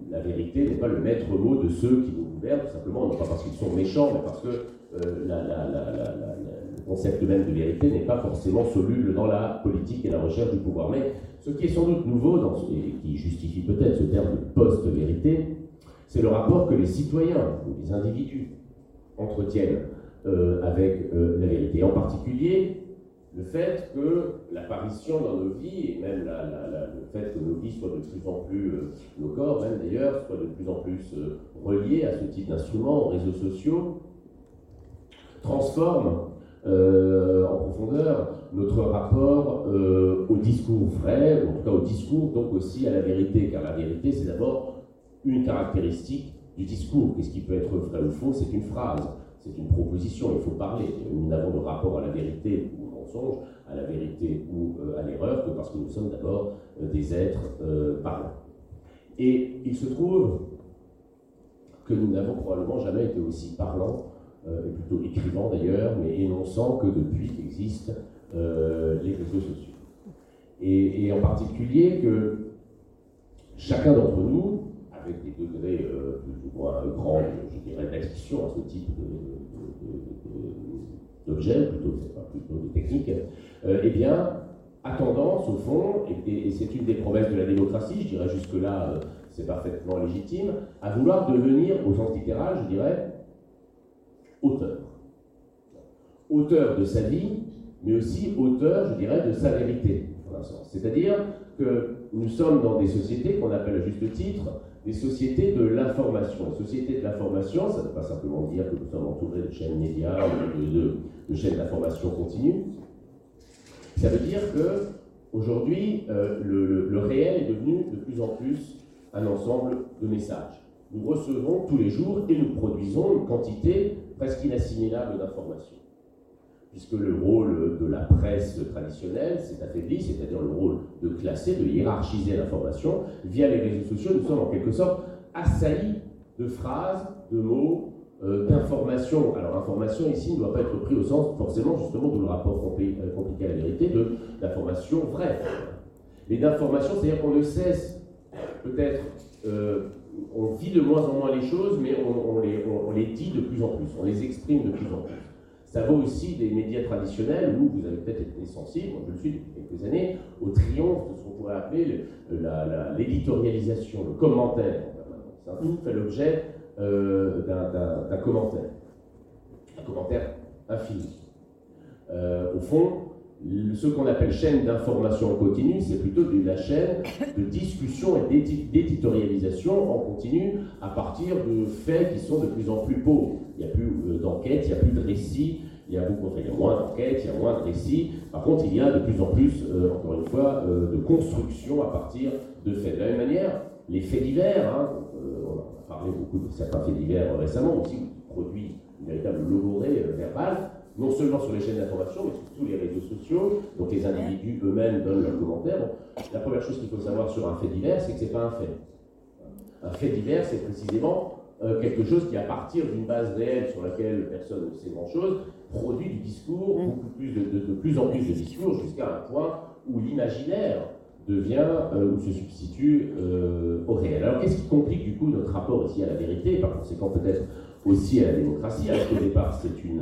la vérité n'est pas le maître mot de ceux qui nous gouvernent, tout simplement, non pas parce qu'ils sont méchants, mais parce que le concept même de vérité n'est pas forcément soluble dans la politique et la recherche du pouvoir. Mais ce qui est sans doute nouveau, et qui justifie peut-être ce terme de post-vérité, c'est le rapport que les citoyens ou les individus entretiennent euh, avec euh, la vérité. En particulier, le fait que l'apparition dans nos vies, et même le fait que nos vies soient de plus en plus, euh, nos corps même d'ailleurs, soient de plus en plus reliés à ce type d'instruments, aux réseaux sociaux, transforme en profondeur notre rapport au discours vrai, ou en tout cas au discours, donc aussi à la vérité, car la vérité, c'est d'abord une caractéristique du discours. Qu'est-ce qui peut être vrai ou faux? C'est une phrase, c'est une proposition, il faut parler. Nous n'avons de rapport à la vérité ou au mensonge, à la vérité ou euh, à l'erreur que parce que nous sommes d'abord euh, des êtres euh, parlants. Et il se trouve que nous n'avons probablement jamais été aussi parlants, et plutôt écrivants d'ailleurs, mais énonçant que depuis qu'existent les réseaux sociaux. Et en particulier que chacun d'entre nous, des degrés euh, plus ou moins grands, je dirais, d'addiction à ce type d'objet, plutôt, pas plutôt de technique, euh, eh bien, a tendance, au fond, et, c'est une des promesses de la démocratie, je dirais jusque-là, euh, c'est parfaitement légitime, à vouloir devenir, au sens littéral, je dirais, auteur. Auteur de sa vie, mais aussi auteur, je dirais, de sa vérité, C'est-à-dire que nous sommes dans des sociétés qu'on appelle à juste titre des sociétés de l'information. Les sociétés de l'information, ça ne veut pas simplement dire que nous sommes entourés de chaînes médias ou de, chaînes d'information continue. Ça veut dire que aujourd'hui, euh, le, réel est devenu de plus en plus un ensemble de messages. Nous recevons tous les jours et nous produisons une quantité presque inassimilable d'informations puisque le rôle de la presse traditionnelle s'est affaibli, c'est-à-dire le rôle de classer, de hiérarchiser l'information, via les réseaux sociaux, nous sommes en quelque sorte assaillis de phrases, de mots, euh, d'informations. Alors information ici ne doit pas être pris au sens forcément justement de le rapport euh, compliqué à la vérité de l'information vraie. Mais d'information, c'est-à-dire qu'on ne cesse peut-être, euh, on vit de moins en moins les choses, mais on, les, on les dit de plus en plus, on les exprime de plus en plus. Ça vaut aussi des médias traditionnels où vous avez peut-être été sensible, moi je le suis depuis quelques années, au triomphe de ce qu'on pourrait appeler l'éditorialisation, le commentaire Tout fait l'objet euh, d'un commentaire, un commentaire infini. Euh, au fond, ce qu'on appelle chaîne d'information en continu, c'est plutôt de la chaîne de discussion et d'éditorialisation en continu à partir de faits qui sont de plus en plus pauvres. Il n'y a plus euh, d'enquête, il n'y a plus de récits, il y a, beaucoup, moins d'enquêtes, il y a moins de récits. Par contre, il y a de plus en plus, euh, encore une fois, euh, de construction à partir de faits. De la même manière, les faits divers, hein, on a parlé beaucoup de certains faits divers récemment aussi, qui produit une véritable logorée verbale, non seulement sur les chaînes d'information, mais sur tous les réseaux sociaux. Donc les individus eux-mêmes donnent leurs commentaires. la première chose qu'il faut savoir sur un fait divers, c'est que ce n'est pas un fait. Un fait divers, c'est précisément euh, quelque chose qui, à partir d'une base réelle sur laquelle personne ne sait grand-chose, produit du discours, mm. beaucoup plus de, plus en plus de discours, jusqu'à un point où l'imaginaire devient euh, ou se substitue euh, au réel. Alors qu'est-ce qui complique du coup notre rapport ici à la vérité, et par conséquent peut-être aussi à la démocratie, alors qu'au départ c'est une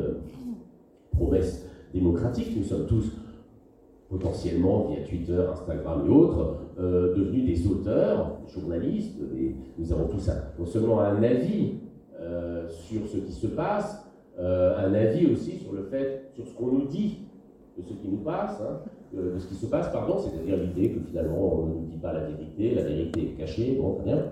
promesse démocratique. Nous sommes tous potentiellement via Twitter, Instagram et autres, euh, devenus des auteurs, des journalistes, nous avons tous non seulement un avis euh, sur ce qui se passe, euh, un avis aussi sur le fait, sur ce qu'on nous dit de ce qui nous passe, hein, de ce qui se passe, pardon, c'est-à-dire l'idée que finalement on ne nous dit pas la vérité, la vérité est cachée, bon, rien.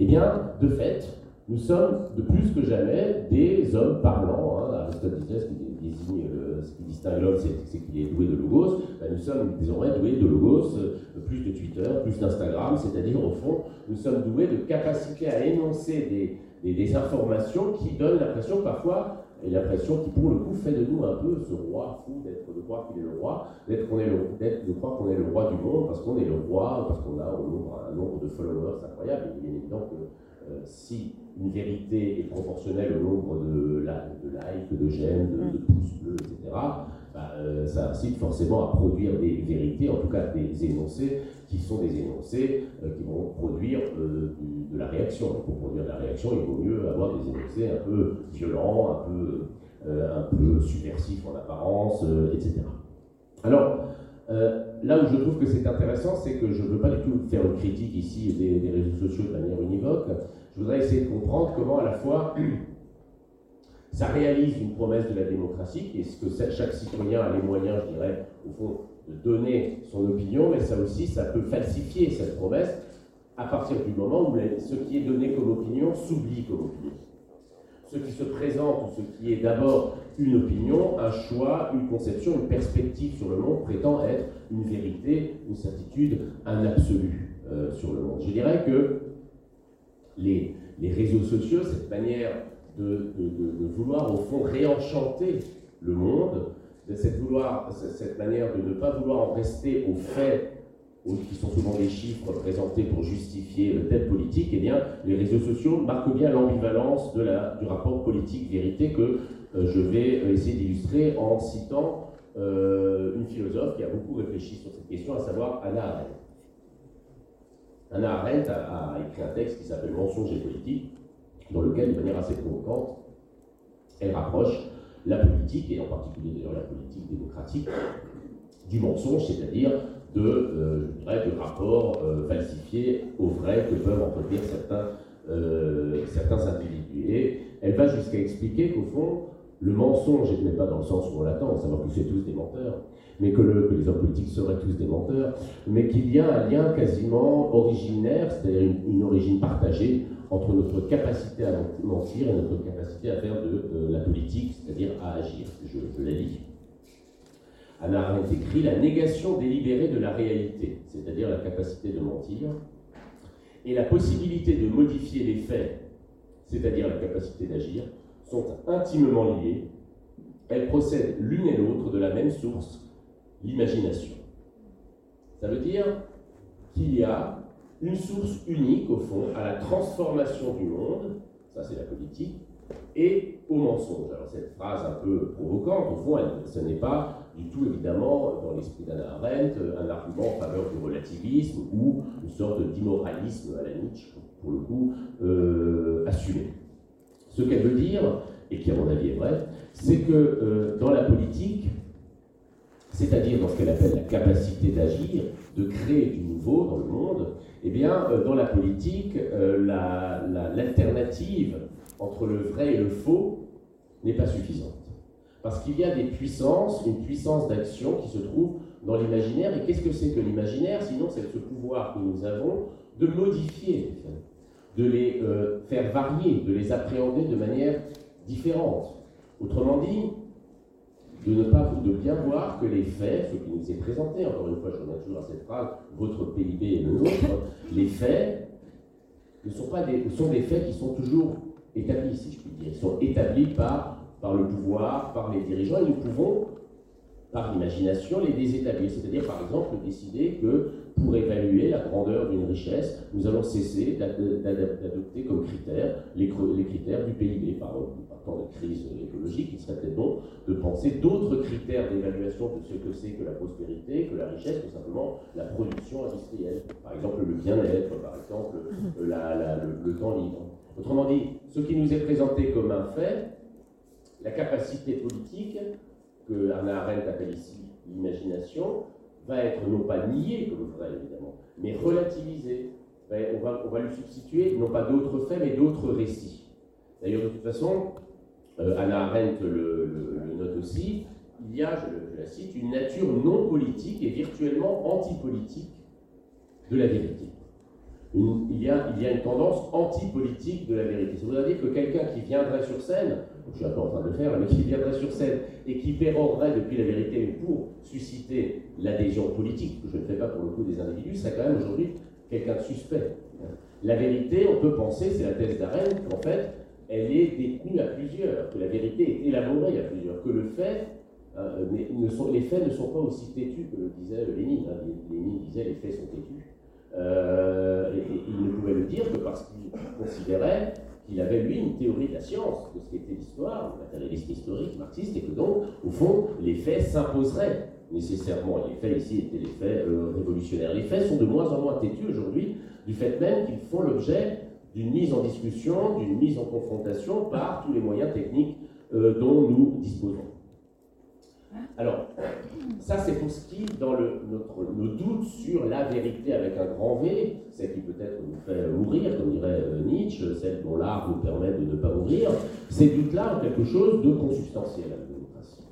Eh bien, de fait, nous sommes de plus que jamais des hommes parlants. Hein. Aristote disait ce qui désigne, ce qui distingue l'homme, c'est qu'il est doué de logos. Ben, nous sommes désormais doués de logos, euh, plus de Twitter, plus d'Instagram, c'est-à-dire au fond, nous sommes doués de capacité à énoncer des, informations qui donnent l'impression parfois et l'impression qui, pour le coup, fait de nous un peu ce roi fou d'être de croire qu'il est le roi, d'être qu'on est le, de croire qu'on est le roi du monde parce qu'on est le roi, parce qu'on a un nombre de followers incroyable. Il est évident que euh, si une vérité est proportionnelle au nombre de, de likes, de j'aime, de, pouces bleus, etc., bah, euh, ça incite forcément à produire des vérités, en tout cas des énoncés, qui sont des énoncés euh, qui vont produire de la réaction. pour produire de la réaction, il vaut mieux avoir des énoncés un peu violents, un peu, un peu subversifs en apparence, etc. Alors, là où je trouve que c'est intéressant, c'est que je ne veux pas du tout faire une critique ici des, des réseaux sociaux de manière univoque je voudrais essayer de comprendre comment à la fois ça réalise une promesse de la démocratie, et ce que chaque citoyen a les moyens, je dirais, au fond, de donner son opinion, mais ça aussi, ça peut falsifier cette promesse à partir du moment où ce qui est donné comme opinion s'oublie comme opinion. Ce qui se présente, ce qui est d'abord une opinion, un choix, une conception, une perspective sur le monde prétend être une vérité, une certitude, un absolu euh, sur le monde. Je dirais que les, réseaux sociaux, cette manière de, vouloir au fond réenchanter le monde, de cette, cette manière de ne pas vouloir en rester aux faits qui sont souvent des chiffres présentés pour justifier le telle politique, eh bien, les réseaux sociaux marquent bien l'ambivalence du rapport politique-vérité que euh, je vais euh, essayer d'illustrer en citant euh, une philosophe qui a beaucoup réfléchi sur cette question, à savoir Anna Arendt. Anna Arendt a, écrit un texte qui s'appelle Mensonge et politique, dans lequel, de manière assez provocante, elle rapproche la politique, et en particulier d'ailleurs la politique démocratique, du mensonge, c'est-à-dire de, euh, de rapports euh, falsifiés au vrai que peuvent entretenir certains, euh, certains individus. Et elle va jusqu'à expliquer qu'au fond, le mensonge, n'est pas dans le sens où on l'attend, savoir que c'est tous des menteurs, mais que, les hommes politiques seraient tous des menteurs, mais qu'il y a un lien quasiment originaire, c'est-à-dire une, origine partagée entre notre capacité à mentir et notre capacité à faire de, la politique, c'est-à-dire à agir. Je, je la lis. Anna Arendt écrit La négation délibérée de la réalité, c'est-à-dire la capacité de mentir, et la possibilité de modifier les faits, c'est-à-dire la capacité d'agir, sont intimement liées. Elles procèdent l'une et l'autre de la même source, l'imagination. Ça veut dire qu'il y a une source unique, au fond, à la transformation du monde, ça c'est la politique, et au mensonge. Alors cette phrase un peu provocante, au fond, ce n'est pas du tout évidemment, dans l'esprit d'Anna Arendt, un argument en faveur du relativisme ou une sorte d'immoralisme à la Nietzsche, pour le coup, euh, assumé. Ce qu'elle veut dire, et qui à mon avis est vrai, c'est que euh, dans la politique, c'est-à-dire dans ce qu'elle appelle la capacité d'agir, de créer du nouveau dans le monde, eh bien, euh, dans la politique, euh, l'alternative entre le vrai et le faux n'est pas suffisante. Parce qu'il y a des puissances, une puissance d'action qui se trouve dans l'imaginaire. Et qu'est-ce que c'est que l'imaginaire Sinon, c'est ce pouvoir que nous avons de modifier de les euh, faire varier, de les appréhender de manière différente. Autrement dit, de ne pas de bien voir que les faits, ce qui nous est présenté, encore une fois, je reviens toujours à cette phrase, votre PIB est le nôtre, les faits ne sont pas des, faits qui sont toujours établis, si je puis dire. Ils sont établis par, par le pouvoir, par les dirigeants, et nous pouvons, par l'imagination, les désétablir. C'est-à-dire, par exemple, décider que pour évaluer la grandeur d'une richesse, nous allons cesser d'adopter comme critères les, critères du PIB. Par, temps de crise écologique, il serait peut-être bon de penser d'autres critères d'évaluation de ce que c'est que la prospérité, que la richesse, que simplement la production industrielle. Par exemple, le bien-être, par exemple, mhm. le, temps libre. Autrement dit, ce qui nous est présenté comme un fait, la capacité politique, que Anna Arendt appelle ici l'imagination, va être non pas nié comme vrai, évidemment, mais relativisé. On va, on va lui substituer non pas d'autres faits, mais d'autres récits. D'ailleurs, de toute façon, euh, Anna Arendt le, note aussi, il y a, je, la cite, une nature non politique et virtuellement antipolitique de la vérité. il, y a, il y a une tendance anti-politique de la vérité. Ça veut dire que quelqu'un qui viendrait sur scène, je suis peu en train de le faire, mais qui viendrait sur scène et qui pérorerait depuis la vérité pour susciter l'adhésion politique, que je ne fais pas pour le coup des individus, c'est quand même aujourd'hui quelqu'un de suspect. La vérité, on peut penser, c'est la thèse d'Arendt, qu'en fait, elle est détenue à plusieurs, que la vérité est élaborée à plusieurs, que le fait, sont, les faits ne sont pas aussi têtus que le disait Lénine. Hein. Lénine disait les faits sont têtus. Euh, et, il ne pouvait le dire que parce qu'il considérait qu'il avait, lui, une théorie de la science, de ce qu'était l'histoire, le matérialisme historique, marxiste, et que donc, au fond, les faits s'imposeraient nécessairement. Les faits ici étaient les faits euh, révolutionnaires. Les faits sont de moins en moins têtus aujourd'hui, du fait même qu'ils font l'objet d'une mise en discussion, d'une mise en confrontation par tous les moyens techniques euh, dont nous disposons. Alors, ça c'est pour ce qui, dans le, notre, nos doutes sur la vérité avec un grand V, celle qui peut-être nous fait mourir, comme dirait euh, Nietzsche, celle dont l'art nous permet de ne pas mourir, ces doutes-là ont quelque chose de consubstantiel à la démocratie.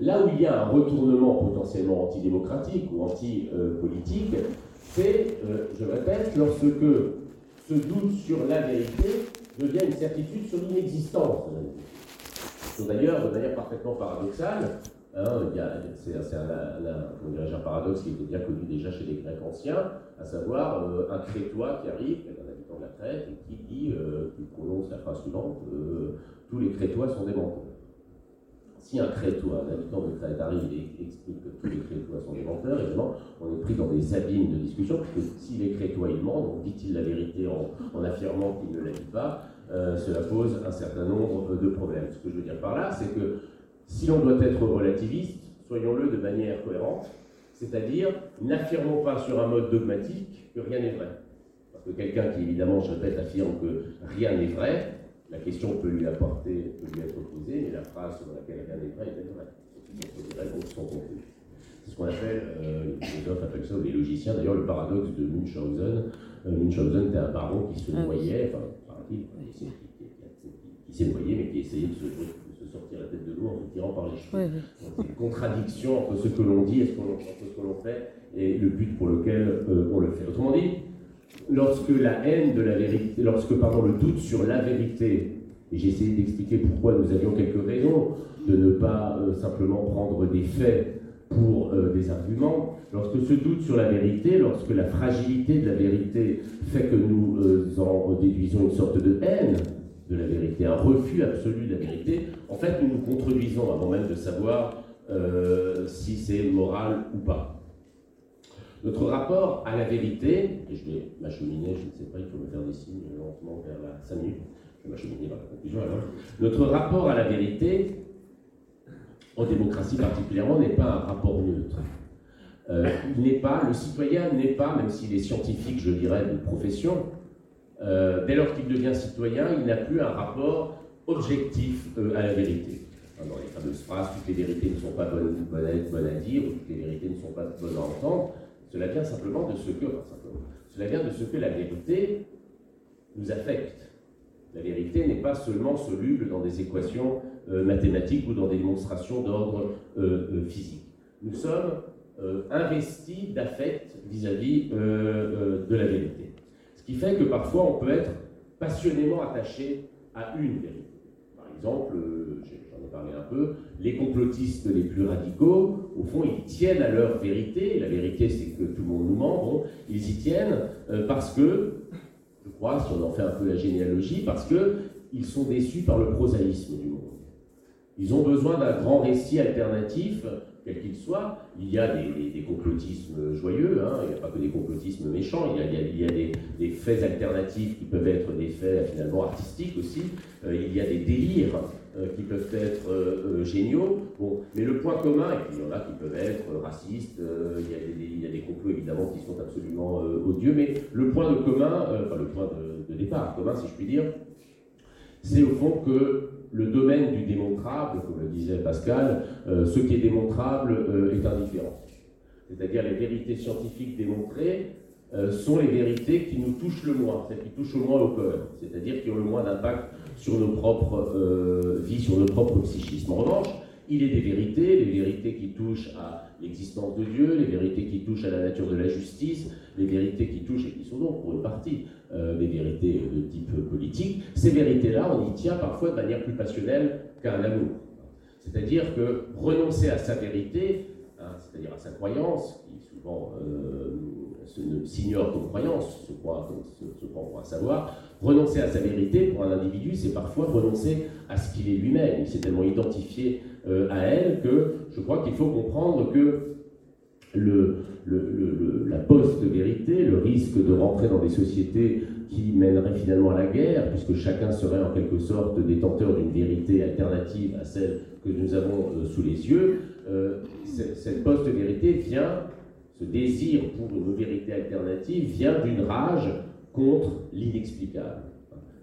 Là où il y a un retournement potentiellement antidémocratique ou anti-politique, c'est, euh, je répète, lorsque ce doute sur la vérité devient une certitude sur l'inexistence de la vérité. D'ailleurs, de manière parfaitement paradoxale, hein, c'est un, paradoxe qui était bien connu déjà chez les Grecs anciens, à savoir euh, un crétois qui arrive, qui est un habitant de la Crète, et qui dit, euh, qui prononce la phrase suivante euh, tous les crétois sont des menteurs. Si un crétois, un habitant de Crète arrive et explique que tous les crétois sont des menteurs, évidemment, on est pris dans des abîmes de discussion, puisque si les crétois ils mentent, dit-il la vérité en, en affirmant qu'il ne la dit pas, euh, cela pose un certain nombre de problèmes. Ce que je veux dire par là, c'est que si on doit être relativiste, soyons-le de manière cohérente, c'est-à-dire n'affirmons pas sur un mode dogmatique que rien n'est vrai. Parce que quelqu'un qui, évidemment, je répète, affirme que rien n'est vrai, la question peut lui apporter, peut lui être posée, mais la phrase sur laquelle rien n'est vrai est vraie. Les réponses sont C'est ce qu'on appelle, euh, les philosophes appellent ça, ou les logiciens, d'ailleurs, le paradoxe de Munchausen. Euh, Munchausen était un baron qui se ah noyait, enfin, qui, s'est noyé, mais qui essayait de se, de se, sortir la tête de l'eau en se tirant par les cheveux. C'est une contradiction entre ce que l'on dit et ce que l'on fait et le but pour lequel euh, on le fait. Autrement dit, lorsque la haine de la vérité, lorsque pardon, le doute sur la vérité, et j'ai essayé d'expliquer pourquoi nous avions quelques raisons de ne pas euh, simplement prendre des faits pour euh, des arguments, lorsque ce doute sur la vérité, lorsque la fragilité de la vérité fait que nous euh, en déduisons une sorte de haine de la vérité, un refus absolu de la vérité, en fait nous nous contredisons avant même de savoir euh, si c'est moral ou pas. Notre rapport à la vérité, et je vais m'acheminer, je ne sais pas, il faut me faire des signes lentement vers la 5 minutes, je vais m'acheminer vers la conclusion alors. Notre rapport à la vérité, en démocratie particulièrement, n'est pas un rapport neutre. Euh, n'est pas, le citoyen n'est pas, même s'il est scientifique, je dirais, de profession, euh, dès lors qu'il devient citoyen, il n'a plus un rapport objectif euh, à la vérité. Dans les fameuses phrases, toutes les vérités ne sont pas bonnes, à, à, dire, ou toutes les vérités ne sont pas bonnes à entendre, cela vient simplement de ce que, cela vient de ce que la vérité nous affecte. La vérité n'est pas seulement soluble dans des équations euh, mathématiques ou dans des démonstrations d'ordre euh, euh, physique. Nous sommes investis d'affect vis-à-vis de la vérité. Ce qui fait que parfois on peut être passionnément attaché à une vérité. Par exemple, j'en ai parlé un peu, les complotistes les plus radicaux, au fond, ils tiennent à leur vérité. La vérité, c'est que tout le monde nous ment. Ils y tiennent parce que, crois, si on en fait un peu la généalogie, parce qu'ils sont déçus par le prosaïsme du monde. Ils ont besoin d'un grand récit alternatif, quel qu'il soit. Il y a des, complotismes joyeux, hein. il n'y a pas que des complotismes méchants, il y a, des, faits alternatifs qui peuvent être des faits finalement artistiques aussi. Euh, il y a des délires qui peuvent être euh, géniaux. Bon, mais le point commun, et puis il y en a qui peuvent être racistes, il y, a des, complots évidemment qui sont absolument odieux, mais le point de commun, enfin le point de, départ commun si je puis dire, c'est au fond que le domaine du démontrable, comme le disait Pascal, euh, ce qui est démontrable euh, est indifférent. C'est-à-dire les vérités scientifiques démontrées euh, sont les vérités qui nous touchent le moins, celles qui touchent au moins au cœur, c'est-à-dire qui ont le moins d'impact sur nos propres vies, sur notre propre psychisme. En revanche, Il est des vérités, les vérités qui touchent à l'existence de Dieu, les vérités qui touchent à la nature de la justice, les vérités qui touchent, et qui sont donc pour une partie euh, des vérités de type politique. Ces vérités-là, on y tient parfois de manière plus passionnelle qu'à un amour. C'est-à-dire que renoncer à sa vérité, hein, c'est-à-dire à sa croyance, qui souvent euh, s'ignore comme croyance, se croit, se, se un savoir, renoncer à sa vérité pour un individu, c'est parfois renoncer à ce qu'il est lui-même. Il s'est tellement identifié euh, à elle que je crois qu'il faut comprendre que la post-vérité, le risque de rentrer dans des sociétés qui mèneraient finalement à la guerre, puisque chacun serait en quelque sorte détenteur d'une vérité alternative à celle que nous avons euh, sous les yeux, euh, cette post-vérité vient, ce désir pour une vérité alternative vient d'une rage contre l'inexplicable.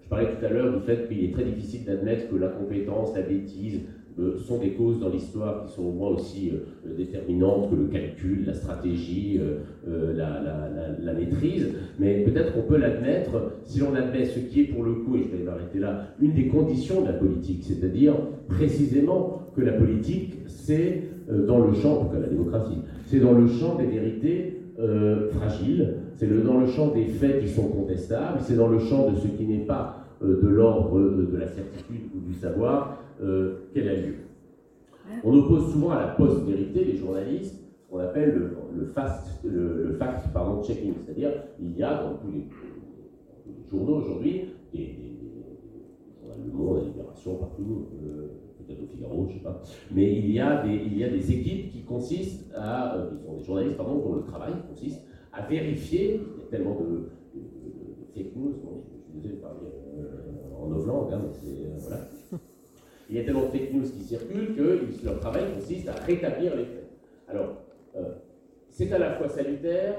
Je parlais tout à l'heure du fait qu'il est très difficile d'admettre que la compétence, la bêtise, euh, sont des causes dans l'histoire qui sont au moins aussi euh, déterminantes que le calcul, la stratégie, euh, la, maîtrise. Mais peut-être qu'on peut, l'admettre si l'on admet ce qui est pour le coup, et je vais m'arrêter là, une des conditions de la politique, c'est-à-dire précisément que la politique, c'est dans le champ, en tout cas la démocratie, c'est dans le champ des vérités fragiles, c'est dans le champ des faits qui sont contestables, c'est dans le champ de ce qui n'est pas de l'ordre de la certitude ou du savoir, euh, qu'elle a lieu. On oppose souvent à la post-vérité, les journalistes, ce qu'on appelle le, fast, le, fact pardon, checking, c'est-à-dire il y a dans tous les, journaux aujourd'hui, des, Le Monde, la Libération, partout, euh, peut-être au Figaro, je ne sais pas, mais il y, a des, équipes qui consistent à, euh, qui sont des journalistes pardon, dont le travail consiste à vérifier, il y a tellement de, fake news, je suis désolé de parler en novlangue, hein, mais c'est, voilà, il y a tellement de fake news qui circulent que leur travail consiste à rétablir les faits. Alors, euh, c'est à la fois salutaire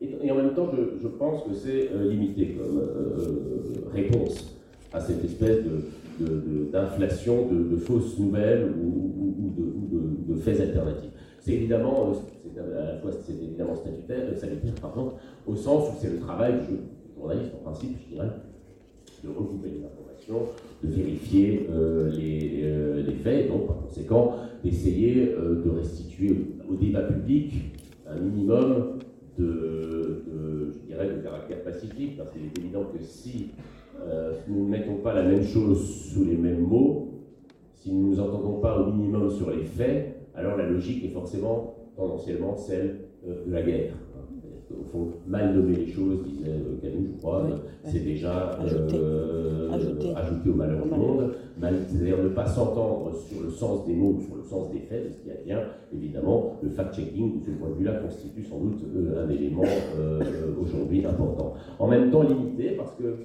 et, en même temps, je, pense que c'est euh, limité comme euh, réponse à cette espèce d'inflation de, fausses nouvelles ou, de, faits alternatifs. C'est évidemment, à la fois c'est évidemment statutaire, salutaire, pardon, au sens où c'est le travail du journaliste en principe, je dirais, de regrouper les informations, de vérifier euh, euh, les, faits, et donc par conséquent d'essayer euh, de restituer au, débat public un minimum de, je dirais, de caractère pacifique, parce qu'il est évident que si nous ne mettons pas la même chose sous les mêmes mots, si nous ne nous entendons pas au minimum sur les faits, alors la logique est forcément tendanciellement celle de la guerre au fond, mal nommer les choses, disait euh, Camus, je crois, c'est déjà euh, ajouter. au malheur du monde. C'est-à-dire ne pas s'entendre sur le sens des mots ou sur le sens des faits, de ce qui advient. Évidemment, le fact-checking, de ce point de vue-là, constitue sans doute euh, un élément aujourd'hui important. En même temps limité, parce que,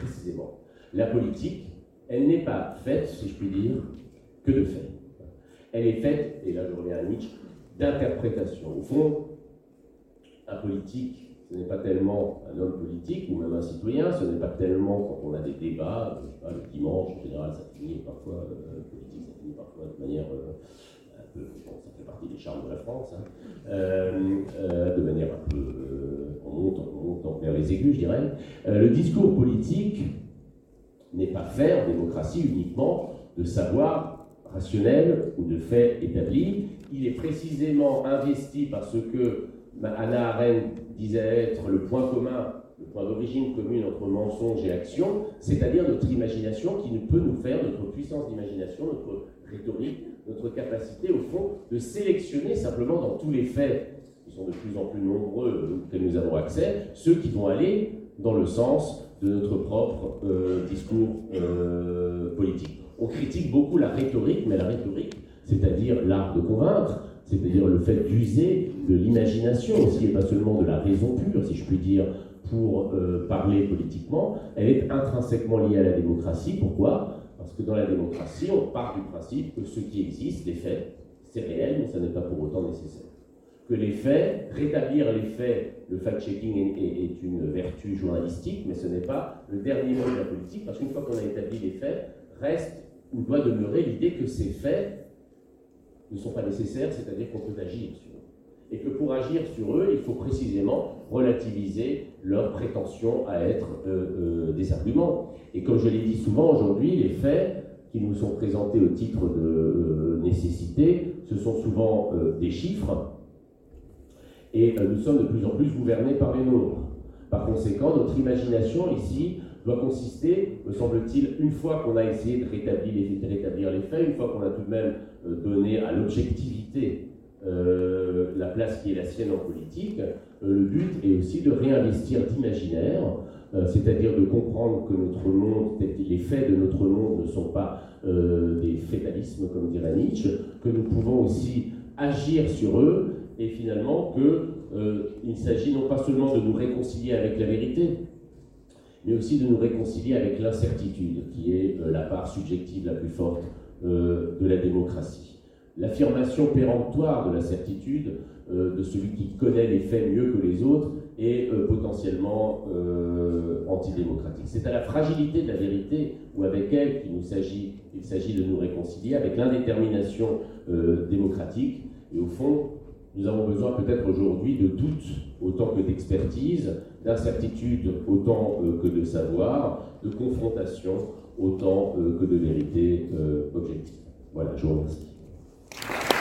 précisément, la politique, elle n'est pas faite, si je puis dire, que de faits. Elle est faite, et là je reviens à Nietzsche, d'interprétation. Au fond, un politique, ce n'est pas tellement un homme politique ou même un citoyen, ce n'est pas tellement quand on a des débats, le dimanche, en général, ça finit parfois, euh, politique, ça finit parfois de manière euh, peu, ça fait partie des charmes de la France, hein, euh, de manière un peu, on monte, on monte vers les aigus, je dirais. le discours politique n'est pas fait en démocratie uniquement de savoir rationnel ou de faits établis. Il est précisément investi parce que Anna Arendt disait être le point commun, le point d'origine commune entre mensonge et action, c'est-à-dire notre imagination qui ne peut nous faire, notre puissance d'imagination, notre rhétorique, notre capacité, au fond, de sélectionner simplement dans tous les faits, qui sont de plus en plus nombreux auxquels nous avons accès, ceux qui vont aller dans le sens de notre propre euh, discours euh, politique. On critique beaucoup la rhétorique, mais la rhétorique, c'est-à-dire l'art de convaincre, c'est-à-dire le fait d'user de l'imagination aussi, et pas seulement de la raison pure, si je puis dire, pour euh, parler politiquement, elle est intrinsèquement liée à la démocratie. Pourquoi? Parce que dans la démocratie, on part du principe que ce qui existe, les faits, c'est réel, mais ça n'est pas pour autant nécessaire. Que les faits, rétablir les faits, le fact-checking est, une vertu journalistique, mais ce n'est pas le dernier mot de la politique, parce qu'une fois qu'on a établi les faits, reste ou doit demeurer l'idée que ces faits ne sont pas nécessaires, c'est-à-dire qu'on peut agir sur eux. Et que pour agir sur eux, il faut précisément relativiser leur prétention à être euh, euh, des arguments. Et comme je l'ai dit souvent aujourd'hui, les faits qui nous sont présentés au titre de, euh, nécessité, ce sont souvent des chiffres, et nous sommes de plus en plus gouvernés par les nombres. Par conséquent, notre imagination ici doit consister, me semble-t-il, une fois qu'on a essayé de rétablir les, rétablir les faits, une fois qu'on a tout de même donné à l'objectivité euh, la place qui est la sienne en politique, euh, le but est aussi de réinvestir d'imaginaire, euh, c'est-à-dire de comprendre que notre monde, les faits de notre monde ne sont pas des fétalismes, comme dirait Nietzsche, que nous pouvons aussi agir sur eux, et finalement qu'il s'agit non pas seulement de nous réconcilier avec la vérité, mais aussi de nous réconcilier avec l'incertitude, qui est la part subjective la plus forte de la démocratie l'affirmation péremptoire de la certitude euh, de celui qui connaît les faits mieux que les autres est euh, potentiellement euh, antidémocratique. C'est à la fragilité de la vérité ou avec elle qu'il s'agit, il s'agit de nous réconcilier, avec l'indétermination démocratique. Et au fond, nous avons besoin peut-être aujourd'hui de doute autant que d'expertise, d'incertitude autant que de savoir, de confrontation autant que de vérité objective. Voilà, je vous remercie. Gracias.